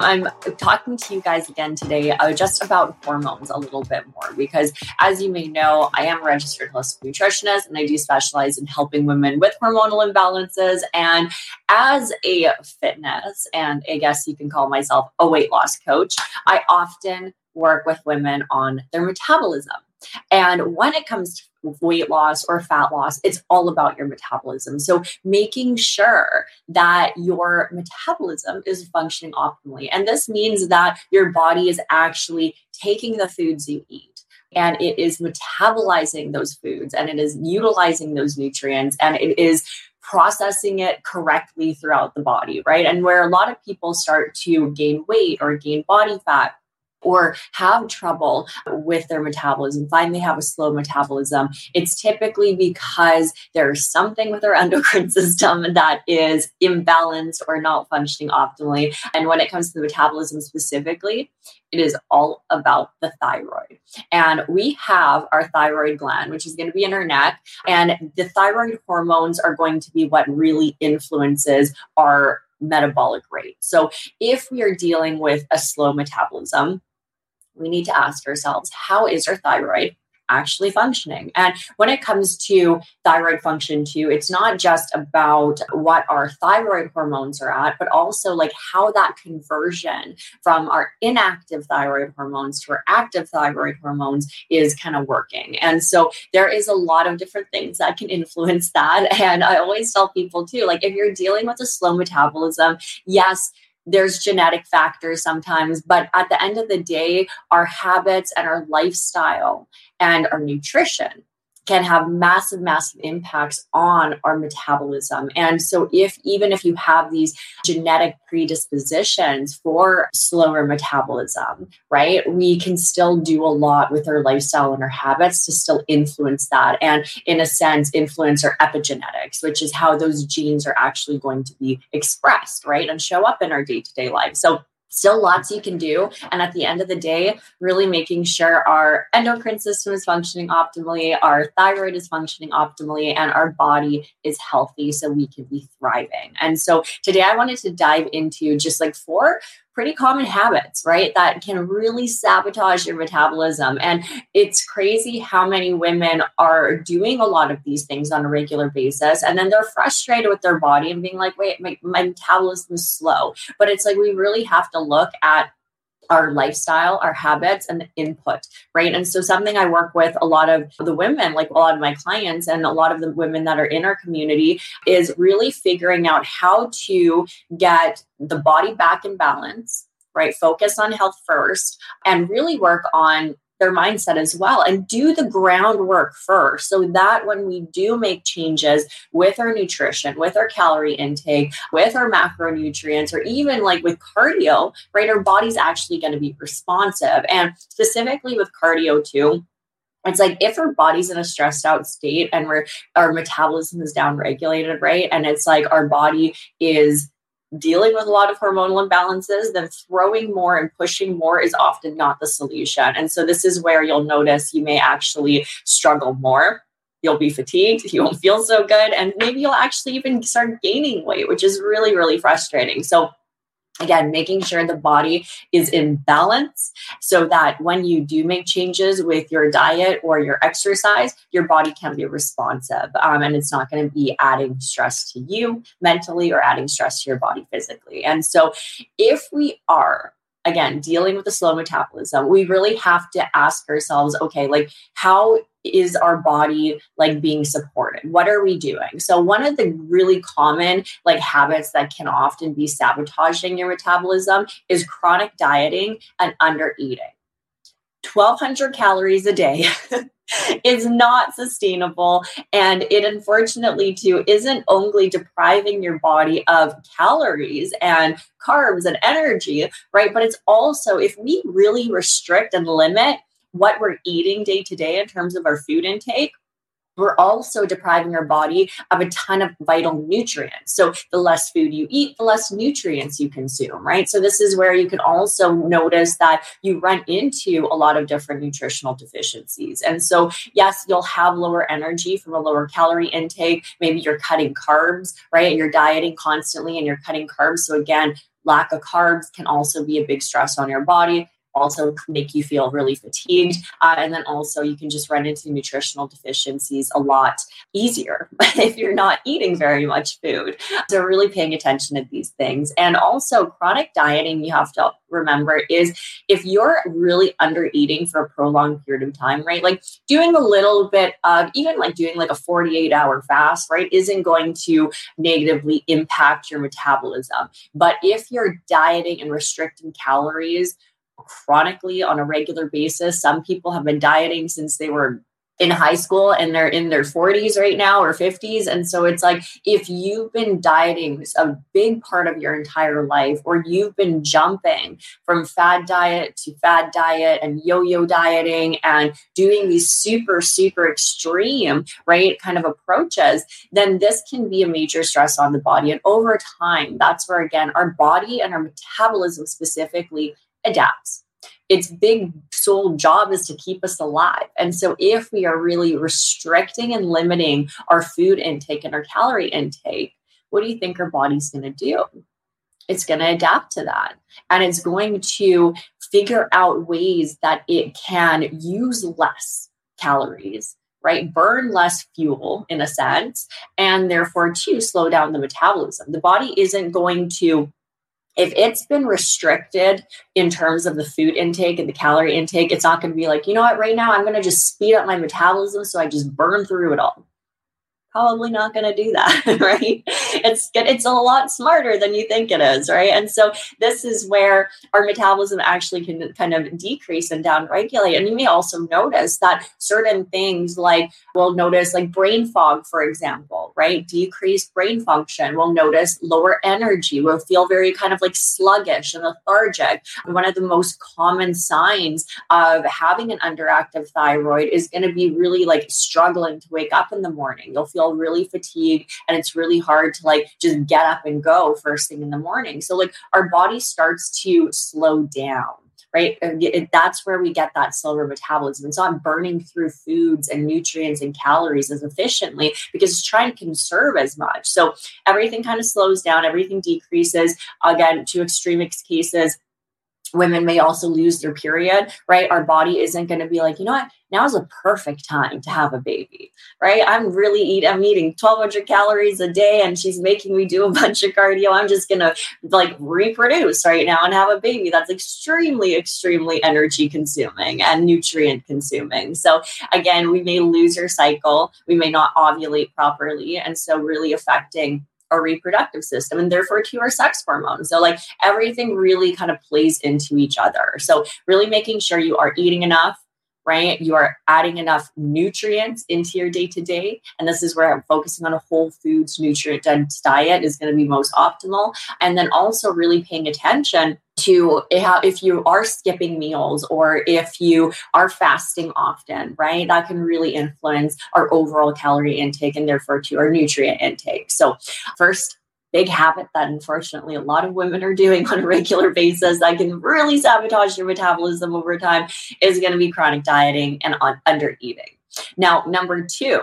I'm talking to you guys again today uh, just about hormones a little bit more because, as you may know, I am a registered holistic nutritionist and I do specialize in helping women with hormonal imbalances. And as a fitness and I guess you can call myself a weight loss coach, I often work with women on their metabolism. And when it comes to weight loss or fat loss, it's all about your metabolism. So making sure that your metabolism is functioning optimally. And this means that your body is actually taking the foods you eat and it is metabolizing those foods and it is utilizing those nutrients and it is processing it correctly throughout the body, right? And where a lot of people start to gain weight or gain body fat or have trouble with their metabolism, find they have a slow metabolism, it's typically because there's something with their endocrine system that is imbalanced or not functioning optimally. And when it comes to the metabolism specifically, it is all about the thyroid. And we have our thyroid gland, which is going to be in our neck. And the thyroid hormones are going to be what really influences our metabolic rate. So if we are dealing with a slow metabolism, we need to ask ourselves how is our thyroid actually functioning. And when it comes to thyroid function, too, it's not just about what our thyroid hormones are at, but also like how that conversion from our inactive thyroid hormones to our active thyroid hormones is kind of working. And so there is a lot of different things that can influence that. And I always tell people, too, like if you're dealing with a slow metabolism, yes, there's genetic factors sometimes, but at the end of the day, our habits and our lifestyle and our nutrition can have massive, massive impacts on our metabolism. And so, if even if you have these genetic predispositions for slower metabolism, right, we can still do a lot with our lifestyle and our habits to still influence that. And in a sense, influence our epigenetics, which is how those genes are actually going to be expressed, right, and show up in our day to day life. So, still lots you can do. And at the end of the day really making sure our endocrine system is functioning optimally our thyroid is functioning optimally and our body is healthy so we can be thriving. And so today i wanted to dive into just like four pretty common habits, right? That can really sabotage your metabolism. And it's crazy how many women are doing a lot of these things on a regular basis. And then they're frustrated with their body and being like, wait, my, my metabolism is slow. But it's like we really have to look at our lifestyle, our habits, and the input, right? And so, something I work with a lot of the women, like a lot of my clients, and a lot of the women that are in our community, is really figuring out how to get the body back in balance, right? Focus on health first and really work on their mindset as well and do the groundwork first so that when we do make changes with our nutrition, with our calorie intake, with our macronutrients, or even like with cardio, right, our body's actually going to be responsive. And specifically with cardio, too it's like if our body's in a stressed out state and we're our metabolism is down regulated right and it's like our body is dealing with a lot of hormonal imbalances, then throwing more and pushing more is often not the solution. And so, this is where you'll notice you may actually struggle more. You'll be fatigued, you won't feel so good, and maybe you'll actually even start gaining weight, which is really, really frustrating. So, again making sure the body is in balance so that when you do make changes with your diet or your exercise your body can be responsive um, and it's not going to be adding stress to you mentally or adding stress to your body physically. And so if we are again dealing with the slow metabolism we really have to ask ourselves okay like how is our body like being supported? What are we doing? So one of the really common like habits that can often be sabotaging your metabolism is chronic dieting and under eating. 1200 calories a day is not sustainable. And it unfortunately too isn't only depriving your body of calories and carbs and energy right? But it's also if we really restrict and limit what we're eating day to day in terms of our food intake we're also depriving our body of a ton of vital nutrients. So, the less food you eat, the less nutrients you consume, right? So, this is where you can also notice that you run into a lot of different nutritional deficiencies. And so, yes, you'll have lower energy from a lower calorie intake. Maybe you're cutting carbs, right? And you're dieting constantly and you're cutting carbs. So, again, lack of carbs can also be a big stress on your body also make you feel really fatigued. Uh, and then also, you can just run into nutritional deficiencies a lot easier if you're not eating very much food. So, really paying attention to these things. And also, chronic dieting, you have to remember is if you're really under eating for a prolonged period of time, right? Like doing a little bit of even like doing like a 48 hour fast, right, isn't going to negatively impact your metabolism. But if you're dieting and restricting calories, chronically on a regular basis. Some people have been dieting since they were in high school and they're in their 40s right now or 50s. And so it's like if you've been dieting a big part of your entire life, or you've been jumping from fad diet to fad diet and yo yo dieting and doing these super, super extreme, right, kind of approaches, then this can be a major stress on the body. And over time, that's where, again, our body and our metabolism specifically adapts. Its big sole job is to keep us alive. And so, if we are really restricting and limiting our food intake and our calorie intake, what do you think our body's going to do? It's going to adapt to that. And it's going to figure out ways that it can use less calories right? Burn less fuel in a sense, and therefore to slow down the metabolism. The body isn't going to if it's been restricted in terms of the food intake and the calorie intake, it's not going to be like, you know what, right now I'm going to just speed up my metabolism so I just burn through it all. Probably not going to do that right it's it's a lot smarter than you think it is right? And so this is where our metabolism actually can kind of decrease and down regulate and you may also notice that certain things like we'll notice like brain fog for example right? Decreased brain function. We'll notice lower energy. We'll feel very kind of like sluggish and lethargic. And one of the most common signs of having an underactive thyroid is going to be really like struggling to wake up in the morning. You'll feel really fatigued and it's really hard to like just get up and go first thing in the morning. So like our body starts to slow down right? Uh, that's where we get that slower metabolism. It's not burning through foods and nutrients and calories as efficiently because it's trying to conserve as much. So everything kind of slows down, everything decreases. Again, to extreme cases, women may also lose their period, right? Our body isn't going to be like, you know what, now is a perfect time to have a baby, right? I'm really eat, I'm eating 1200 calories a day and she's making me do a bunch of cardio. I'm just going to like reproduce right now and have a baby. That's extremely, extremely energy consuming and nutrient consuming. So again, we may lose our cycle. We may not ovulate properly. And so really affecting our reproductive system and therefore to our sex hormones. So, like everything really kind of plays into each other. So, really making sure you are eating enough, right? You are adding enough nutrients into your day to day. And this is where I'm focusing on a whole foods, nutrient dense diet is going to be most optimal. And then also really paying attention to if you are skipping meals or if you are fasting often, right? That can really influence our overall calorie intake and therefore to our nutrient intake. So, first, big habit that unfortunately a lot of women are doing on a regular basis that can really sabotage your metabolism over time is going to be chronic dieting and under eating. Now, number two,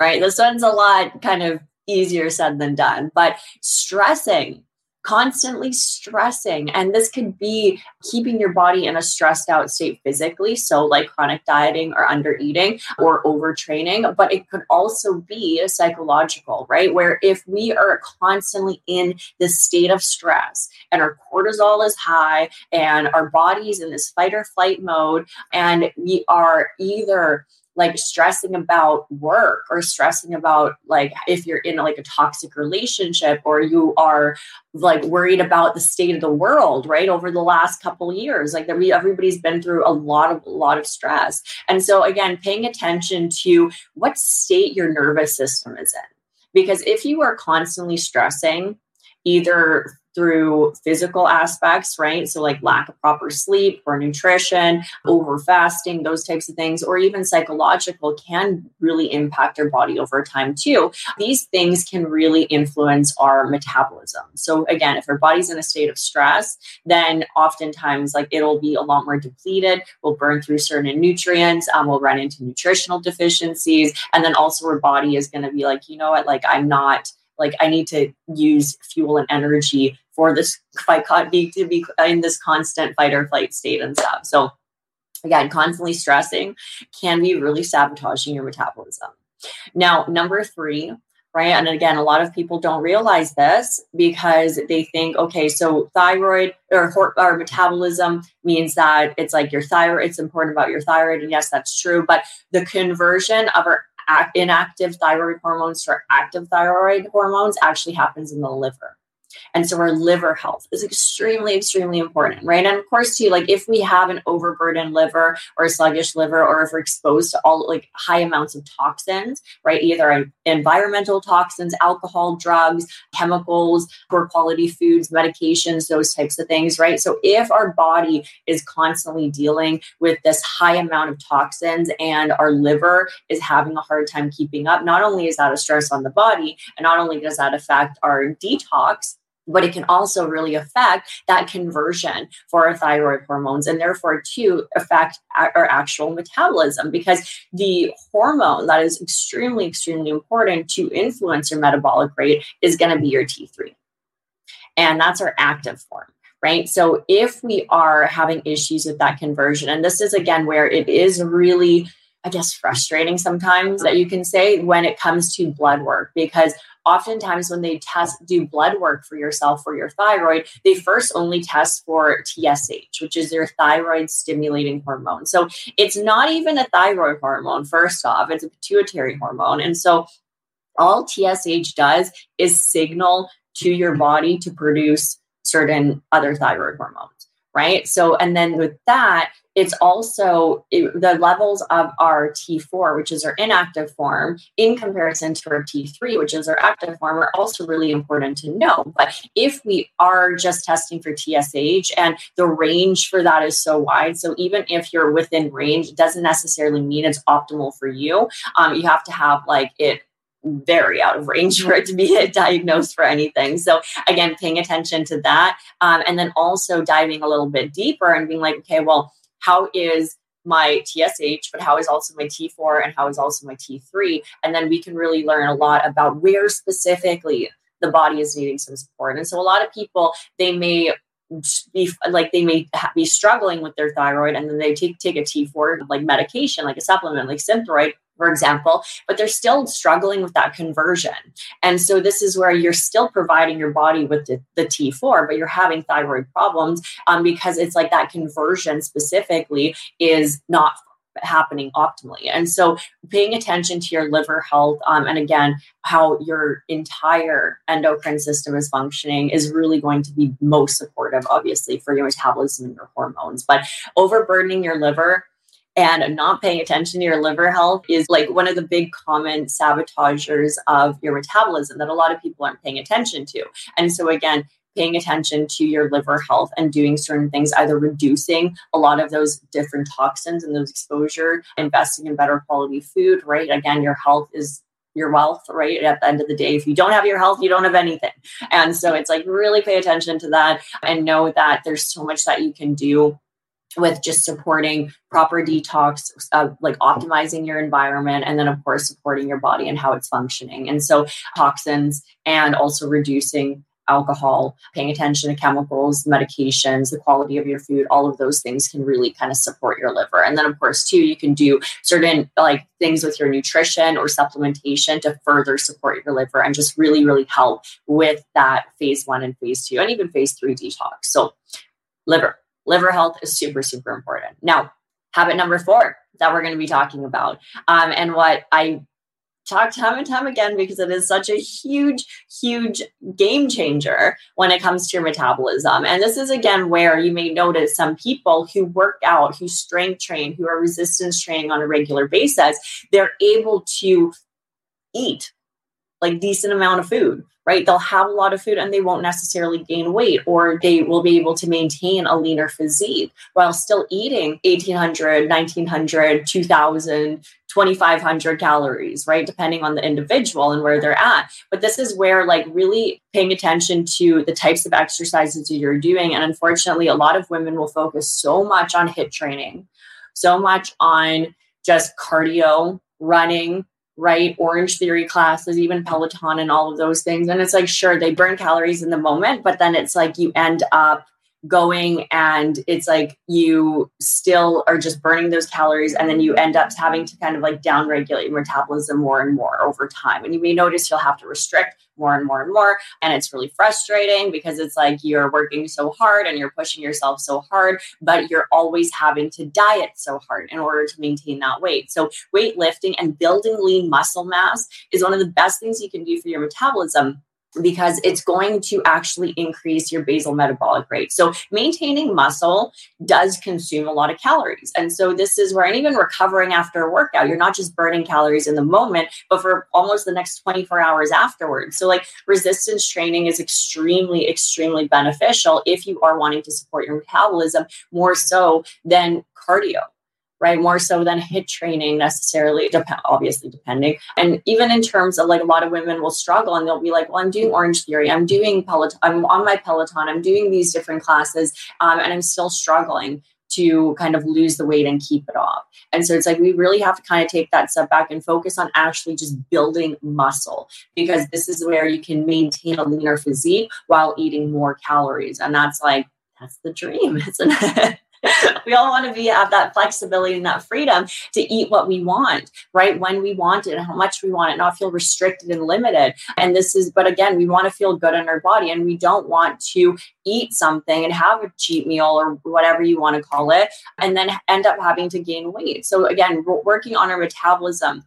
right? This one's a lot kind of easier said than done, but stressing constantly stressing. And this could be keeping your body in a stressed out state physically, so like chronic dieting or under eating or overtraining, but it could also be a psychological, right? Where if we are constantly in this state of stress and our cortisol is high and our body's in this fight or flight mode, and we are either like stressing about work or stressing about like if you're in like a toxic relationship or you are like worried about the state of the world right over the last couple years like everybody's been through a lot of a lot of stress. And so again paying attention to what state your nervous system is in. Because if you are constantly stressing either through physical aspects, right? So, like lack of proper sleep or nutrition, over fasting, those types of things, or even psychological can really impact our body over time, too. These things can really influence our metabolism. So, again, if our body's in a state of stress, then oftentimes, like it'll be a lot more depleted. We'll burn through certain nutrients, um, we'll run into nutritional deficiencies. And then also, our body is going to be like, you know what, like I'm not like I need to use fuel and energy for this fight be to be in this constant fight or flight state and stuff. So again, constantly stressing can be really sabotaging your metabolism. Now, number three, right? And again, a lot of people don't realize this because they think, okay, so thyroid or, or metabolism means that it's like your thyroid, it's important about your thyroid. And yes, that's true. But the conversion of our inactive thyroid hormones to active thyroid hormones actually happens in the liver. And so our liver health is extremely, extremely important, right? And of course, too, like if we have an overburdened liver or a sluggish liver, or if we're exposed to all like high amounts of toxins, right? Either environmental toxins, alcohol, drugs, chemicals, poor quality foods, medications, those types of things, right? So if our body is constantly dealing with this high amount of toxins and our liver is having a hard time keeping up, not only is that a stress on the body, and not only does that affect our detox, but it can also really affect that conversion for our thyroid hormones and therefore to affect our actual metabolism because the hormone that is extremely extremely important to influence your metabolic rate is going to be your T3 and that's our active form right? So if we are having issues with that conversion and this is again where it is really I guess frustrating sometimes that you can say when it comes to blood work because oftentimes when they test do blood work for yourself for your thyroid they first only test for tsh which is your thyroid stimulating hormone. So it's not even a thyroid hormone first off it's a pituitary hormone. And so all tsh does is signal to your body to produce certain other thyroid hormones right so and then with that it's also it, the levels of our T4, which is our inactive form, in comparison to our T3, which is our active form, are also really important to know. But if we are just testing for TSH and the range for that is so wide, so even if you're within range, it doesn't necessarily mean it's optimal for you. Um, you have to have like it very out of range for it to be diagnosed for anything. So again, paying attention to that, um, and then also diving a little bit deeper and being like, okay, well how is my TSH, but how is also my T4 and how is also my T3? And then we can really learn a lot about where specifically the body is needing some support. And so a lot of people, they may be like they may be struggling with their thyroid and then they take take a T4 like medication like a supplement like Synthroid for example, but they're still struggling with that conversion. And so this is where you're still providing your body with the, the T4, but you're having thyroid problems um, because it's like that conversion specifically is not happening optimally. And so paying attention to your liver health um, and again, how your entire endocrine system is functioning is really going to be most supportive, obviously, for your metabolism and your hormones. But overburdening your liver and not paying attention to your liver health is like one of the big common sabotagers of your metabolism that a lot of people aren't paying attention to. And so, again, paying attention to your liver health and doing certain things, either reducing a lot of those different toxins and those exposure, investing in better quality food, right? Again, your health is your wealth, right? At the end of the day, if you don't have your health, you don't have anything. And so it's like really pay attention to that and know that there's so much that you can do with just supporting proper detox, uh, like optimizing your environment, and then, of course, supporting your body and how it's functioning. And so, toxins and also reducing alcohol, paying attention to chemicals, medications, the quality of your food, all of those things can really kind of support your liver. And then, of course, too, you can do certain like things with your nutrition or supplementation to further support your liver and just really, really help with that phase one and phase two, and even phase three detox. So, liver liver health is super, super important. Now, habit number four that we're going to be talking about. Um, and what I talk time and time again because it is such a huge, huge game changer when it comes to your metabolism. And this is again where you may notice some people who work out, who strength train, who are resistance training on a regular basis, they're able to eat like decent amount of food right? They'll have a lot of food and they won't necessarily gain weight, or they will be able to maintain a leaner physique while still eating 1800, 1900, 2000, 2500 calories, right? Depending on the individual and where they're at. But this is where, like, really paying attention to the types of exercises that you're doing. And unfortunately, a lot of women will focus so much on HIIT training, so much on just cardio, running, right? Orange theory classes, even Peloton and all of those things. And it's like, sure, they burn calories in the moment, but then it's like you end up going and it's like you still are just burning those calories and then you end up having to kind of like down regulate your metabolism more and more over time. And you may notice you'll have to restrict more and more and more. And it's really frustrating because it's like you're working so hard and you're pushing yourself so hard but you're always having to diet so hard in order to maintain that weight. So weightlifting and building lean muscle mass is one of the best things you can do for your metabolism because it's going to actually increase your basal metabolic rate. So maintaining muscle does consume a lot of calories. And so this is where and even recovering after a workout, you're not just burning calories in the moment, but for almost the next 24 hours afterwards. So like resistance training is extremely, extremely beneficial if you are wanting to support your metabolism more so than cardio right? More so than HIIT training necessarily, dep- obviously depending. And even in terms of like a lot of women will struggle and they'll be like, well, I'm doing Orange Theory, I'm doing Peloton, I'm on my Peloton, I'm doing these different classes, um, and I'm still struggling to kind of lose the weight and keep it off. And so it's like we really have to kind of take that step back and focus on actually just building muscle because this is where you can maintain a leaner physique while eating more calories. And that's like, that's the dream, isn't it? we all want to be have that flexibility and that freedom to eat what we want, right? When we want it and how much we want it, not feel restricted and limited. And this is, but again, we want to feel good in our body and we don't want to eat something and have a cheat meal or whatever you want to call it, and then end up having to gain weight. So again, working on our metabolism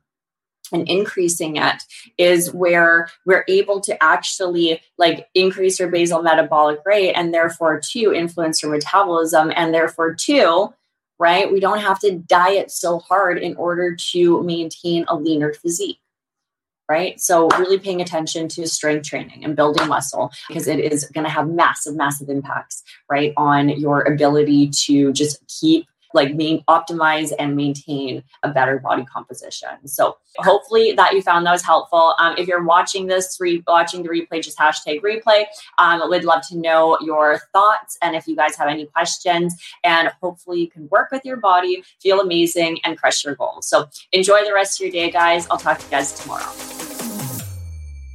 and increasing it is where we're able to actually like increase your basal metabolic rate and therefore to influence your metabolism and therefore to right we don't have to diet so hard in order to maintain a leaner physique right? So really paying attention to strength training and building muscle because it is going to have massive massive impacts right on your ability to just keep like main, optimize and maintain a better body composition. So hopefully that you found that was helpful. Um, if you're watching this, re- watching the replay, just hashtag replay. Um, we'd love to know your thoughts and if you guys have any questions. And hopefully you can work with your body, feel amazing, and crush your goals. So enjoy the rest of your day, guys. I'll talk to you guys tomorrow.